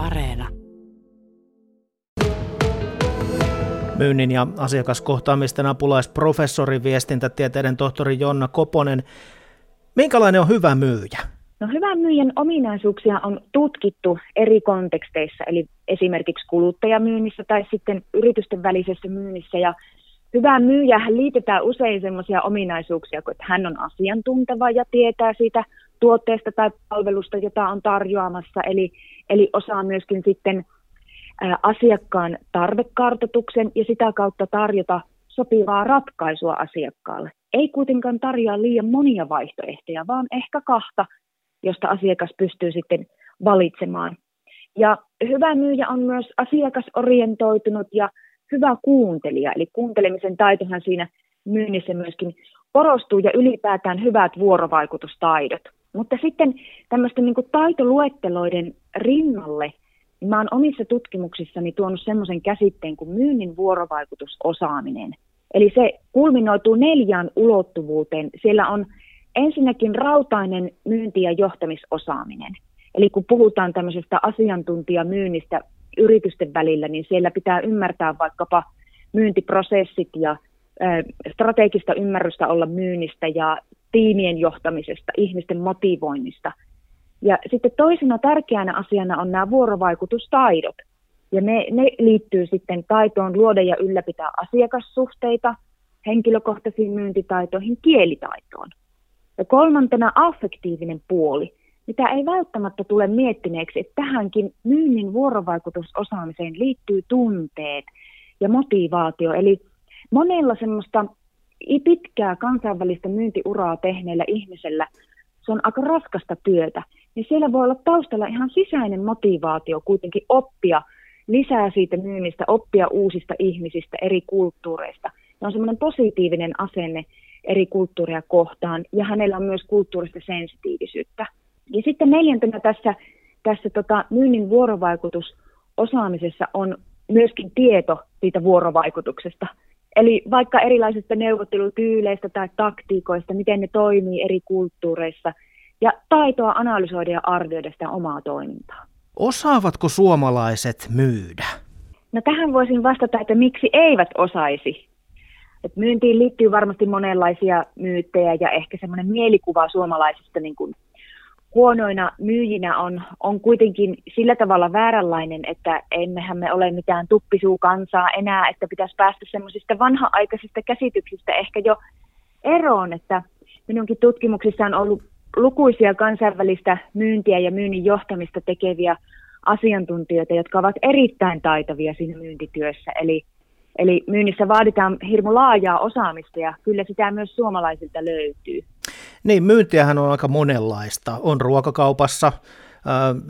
Areena. Myynnin ja asiakaskohtaamisten apulaisprofessori, viestintätieteiden tohtori Jonna Koponen. Minkälainen on hyvä myyjä? No hyvän myyjän ominaisuuksia on tutkittu eri konteksteissa, eli esimerkiksi kuluttajamyynnissä tai sitten yritysten välisessä myynnissä. Ja hyvään myyjähän liitetään usein sellaisia ominaisuuksia, että hän on asiantunteva ja tietää siitä tuotteesta tai palvelusta, jota on tarjoamassa, eli, eli osaa myöskin sitten asiakkaan tarvekartoituksen ja sitä kautta tarjota sopivaa ratkaisua asiakkaalle. Ei kuitenkaan tarjoa liian monia vaihtoehtoja, vaan ehkä kahta, josta asiakas pystyy sitten valitsemaan. Ja hyvä myyjä on myös asiakasorientoitunut ja hyvä kuuntelija, eli kuuntelemisen taitohan siinä myynnissä myöskin korostuu ja ylipäätään hyvät vuorovaikutustaidot. Mutta sitten tämmöisten niin taitoluetteloiden rinnalle niin mä oon omissa tutkimuksissani tuonut semmoisen käsitteen kuin myynnin vuorovaikutusosaaminen. Eli se kulminoituu neljään ulottuvuuteen. Siellä on ensinnäkin rautainen myynti- ja johtamisosaaminen. Eli kun puhutaan tämmöisestä asiantuntijamyynnistä yritysten välillä, niin siellä pitää ymmärtää vaikkapa myyntiprosessit ja strategista ymmärrystä olla myynnistä ja tiimien johtamisesta, ihmisten motivoinnista. Ja sitten toisena tärkeänä asiana on nämä vuorovaikutustaidot. Ja ne, ne liittyy sitten taitoon luoda ja ylläpitää asiakassuhteita, henkilökohtaisiin myyntitaitoihin, kielitaitoon. Ja kolmantena affektiivinen puoli, mitä ei välttämättä tule miettineeksi, että tähänkin myynnin vuorovaikutusosaamiseen liittyy tunteet ja motivaatio. Eli monella semmoista pitkää kansainvälistä myyntiuraa tehneellä ihmisellä se on aika raskasta työtä, niin siellä voi olla taustalla ihan sisäinen motivaatio kuitenkin oppia lisää siitä myynnistä, oppia uusista ihmisistä, eri kulttuureista. Ja on semmoinen positiivinen asenne eri kulttuureja kohtaan, ja hänellä on myös kulttuurista sensitiivisyyttä. Ja sitten neljäntenä tässä, tässä tota myynnin vuorovaikutusosaamisessa on myöskin tieto siitä vuorovaikutuksesta. Eli vaikka erilaisista neuvottelutyyleistä tai taktiikoista, miten ne toimii eri kulttuureissa, ja taitoa analysoida ja arvioida sitä omaa toimintaa. Osaavatko suomalaiset myydä? No tähän voisin vastata, että miksi eivät osaisi. Et myyntiin liittyy varmasti monenlaisia myyttejä ja ehkä semmoinen mielikuva suomalaisista niin kuin huonoina myyjinä on, on kuitenkin sillä tavalla vääränlainen, että emmehän me ole mitään tuppisuukansaa enää, että pitäisi päästä semmoisista vanha-aikaisista käsityksistä ehkä jo eroon, että minunkin tutkimuksissa on ollut lukuisia kansainvälistä myyntiä ja myynnin johtamista tekeviä asiantuntijoita, jotka ovat erittäin taitavia siinä myyntityössä. Eli, eli myynnissä vaaditaan hirmu laajaa osaamista ja kyllä sitä myös suomalaisilta löytyy. Niin, myyntiähän on aika monenlaista. On ruokakaupassa,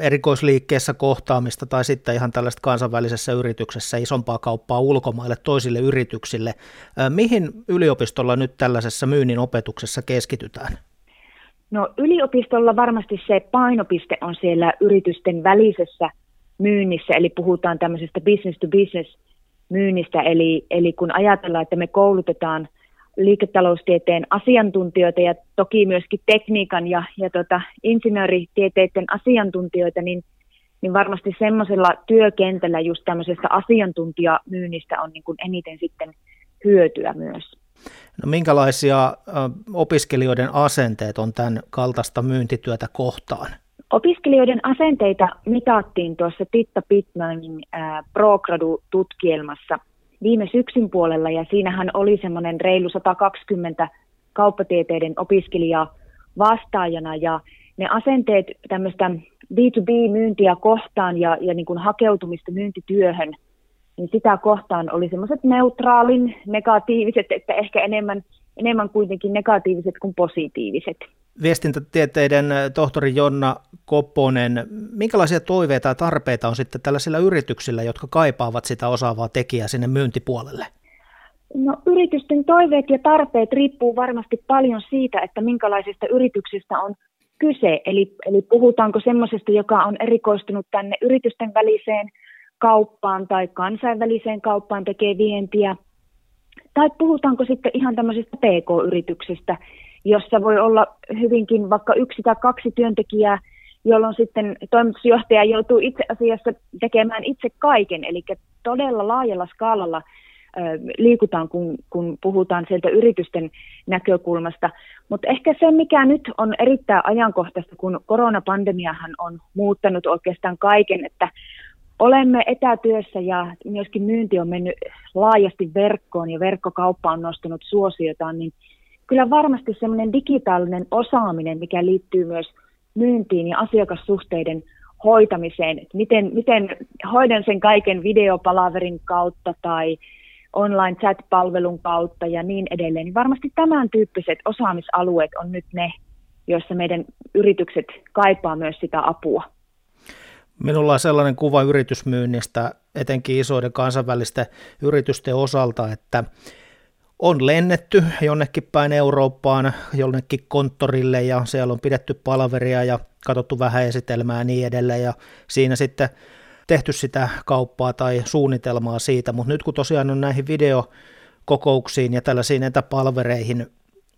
erikoisliikkeessä kohtaamista tai sitten ihan tällaista kansainvälisessä yrityksessä isompaa kauppaa ulkomaille toisille yrityksille. Mihin yliopistolla nyt tällaisessa myynnin opetuksessa keskitytään? No yliopistolla varmasti se painopiste on siellä yritysten välisessä myynnissä, eli puhutaan tämmöisestä business to business myynnistä, eli, eli kun ajatellaan, että me koulutetaan – liiketaloustieteen asiantuntijoita ja toki myöskin tekniikan ja, ja tota, insinööritieteiden asiantuntijoita, niin, niin varmasti semmoisella työkentällä just tämmöisestä asiantuntijamyynnistä on niin kuin eniten sitten hyötyä myös. No minkälaisia opiskelijoiden asenteet on tämän kaltaista myyntityötä kohtaan? Opiskelijoiden asenteita mitattiin tuossa Titta Pittmanin ProGradu-tutkielmassa viime syksyn puolella ja siinähän oli semmoinen reilu 120 kauppatieteiden opiskelijaa vastaajana ja ne asenteet tämmöistä B2B-myyntiä kohtaan ja, ja niin kuin hakeutumista myyntityöhön, niin sitä kohtaan oli semmoiset neutraalin negatiiviset, että ehkä enemmän, enemmän kuitenkin negatiiviset kuin positiiviset viestintätieteiden tohtori Jonna Kopponen, minkälaisia toiveita ja tarpeita on sitten tällaisilla yrityksillä, jotka kaipaavat sitä osaavaa tekijää sinne myyntipuolelle? No, yritysten toiveet ja tarpeet riippuu varmasti paljon siitä, että minkälaisista yrityksistä on kyse. Eli, eli puhutaanko semmoisesta, joka on erikoistunut tänne yritysten väliseen kauppaan tai kansainväliseen kauppaan tekee vientiä, tai puhutaanko sitten ihan tämmöisestä PK-yrityksestä, jossa voi olla hyvinkin vaikka yksi tai kaksi työntekijää, jolloin sitten toimitusjohtaja joutuu itse asiassa tekemään itse kaiken, eli todella laajalla skaalalla liikutaan, kun, kun puhutaan sieltä yritysten näkökulmasta. Mutta ehkä se, mikä nyt on erittäin ajankohtaista, kun koronapandemiahan on muuttanut oikeastaan kaiken, että olemme etätyössä ja myöskin myynti on mennyt laajasti verkkoon ja verkkokauppa on nostanut suosiotaan, niin kyllä varmasti semmoinen digitaalinen osaaminen, mikä liittyy myös myyntiin ja asiakassuhteiden hoitamiseen, että miten, miten hoidan sen kaiken videopalaverin kautta tai online chat-palvelun kautta ja niin edelleen, niin varmasti tämän tyyppiset osaamisalueet on nyt ne, joissa meidän yritykset kaipaa myös sitä apua. Minulla on sellainen kuva yritysmyynnistä, etenkin isoiden kansainvälisten yritysten osalta, että on lennetty jonnekin päin Eurooppaan, jonnekin konttorille ja siellä on pidetty palaveria ja katsottu vähän esitelmää ja niin edelleen ja siinä sitten tehty sitä kauppaa tai suunnitelmaa siitä, mutta nyt kun tosiaan on näihin videokokouksiin ja tällaisiin etäpalvereihin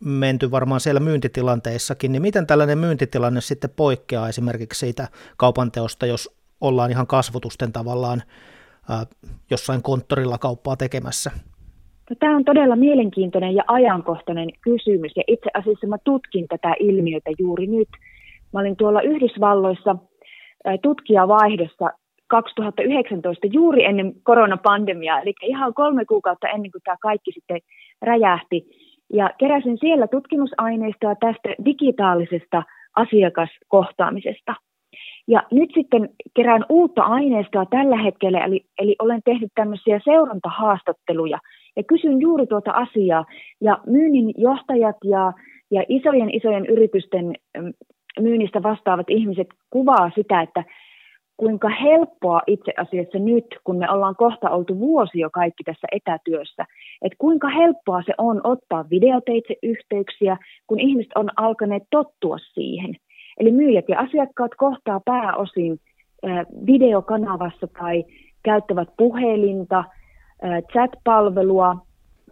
menty varmaan siellä myyntitilanteissakin, niin miten tällainen myyntitilanne sitten poikkeaa esimerkiksi siitä kaupanteosta, jos ollaan ihan kasvotusten tavallaan äh, jossain konttorilla kauppaa tekemässä? No, tämä on todella mielenkiintoinen ja ajankohtainen kysymys ja itse asiassa mä tutkin tätä ilmiötä juuri nyt. Mä olin tuolla Yhdysvalloissa tutkijavaihdossa 2019 juuri ennen koronapandemiaa, eli ihan kolme kuukautta ennen kuin tämä kaikki sitten räjähti. Ja keräsin siellä tutkimusaineistoa tästä digitaalisesta asiakaskohtaamisesta. Ja nyt sitten kerään uutta aineistoa tällä hetkellä, eli, eli olen tehnyt tämmöisiä seurantahaastatteluja ja kysyn juuri tuota asiaa. Ja myynnin johtajat ja, ja isojen isojen yritysten mm, myynnistä vastaavat ihmiset kuvaa sitä, että kuinka helppoa itse asiassa nyt, kun me ollaan kohta oltu vuosi jo kaikki tässä etätyössä, että kuinka helppoa se on ottaa videoteitse yhteyksiä, kun ihmiset on alkaneet tottua siihen. Eli myyjät ja asiakkaat kohtaa pääosin videokanavassa tai käyttävät puhelinta, chat-palvelua,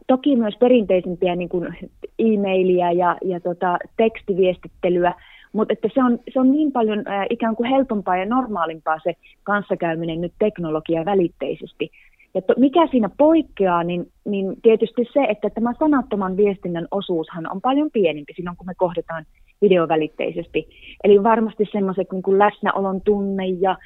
toki myös perinteisempiä niin kuin e-mailia ja, ja tota, tekstiviestittelyä, mutta että se, on, se on niin paljon ää, ikään kuin helpompaa ja normaalimpaa se kanssakäyminen nyt teknologia välitteisesti. Ja to, mikä siinä poikkeaa, niin, niin tietysti se, että tämä sanattoman viestinnän osuushan on paljon pienempi silloin, kun me kohdataan videovälitteisesti. Eli varmasti semmoiset niin läsnäolon tunne ja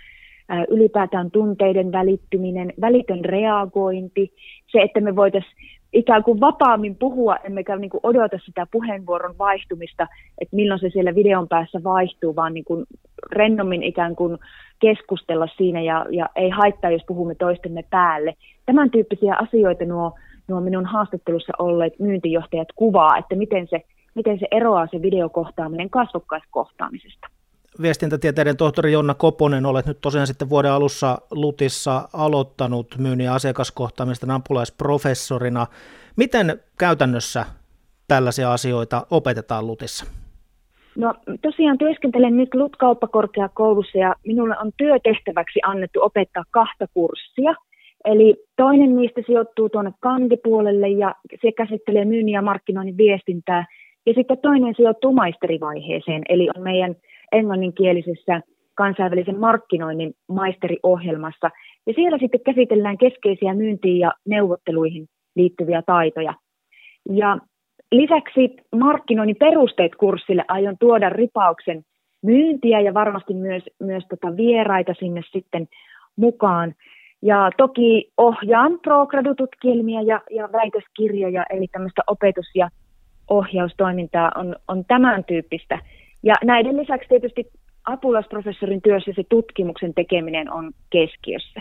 ylipäätään tunteiden välittyminen, välitön reagointi, se, että me voitaisiin ikään kuin vapaammin puhua, emmekä niin kuin odota sitä puheenvuoron vaihtumista, että milloin se siellä videon päässä vaihtuu, vaan niin kuin rennommin ikään kuin keskustella siinä ja, ja ei haittaa, jos puhumme toistemme päälle. Tämän tyyppisiä asioita nuo, nuo minun haastattelussa olleet myyntijohtajat kuvaa, että miten se, miten se eroaa se videokohtaaminen kasvokkaiskohtaamisesta viestintätieteiden tohtori Jonna Koponen, olet nyt tosiaan sitten vuoden alussa Lutissa aloittanut myynnin asiakaskohtaamista apulaisprofessorina. Miten käytännössä tällaisia asioita opetetaan Lutissa? No tosiaan työskentelen nyt LUT-kauppakorkeakoulussa ja minulle on työtehtäväksi annettu opettaa kahta kurssia. Eli toinen niistä sijoittuu tuonne kandipuolelle ja se käsittelee myynnin ja markkinoinnin viestintää. Ja sitten toinen sijoittuu maisterivaiheeseen, eli on meidän englanninkielisessä kansainvälisen markkinoinnin maisteriohjelmassa. Ja siellä sitten käsitellään keskeisiä myyntiin ja neuvotteluihin liittyviä taitoja. Ja lisäksi markkinoinnin perusteet kurssille aion tuoda ripauksen myyntiä ja varmasti myös, myös tota vieraita sinne sitten mukaan. Ja toki ohjaan pro-gradututkielmia ja, ja väitöskirjoja, eli tämmöistä opetus- ja ohjaustoimintaa on, on tämän tyyppistä. Ja näiden lisäksi tietysti apulaisprofessorin työssä se tutkimuksen tekeminen on keskiössä.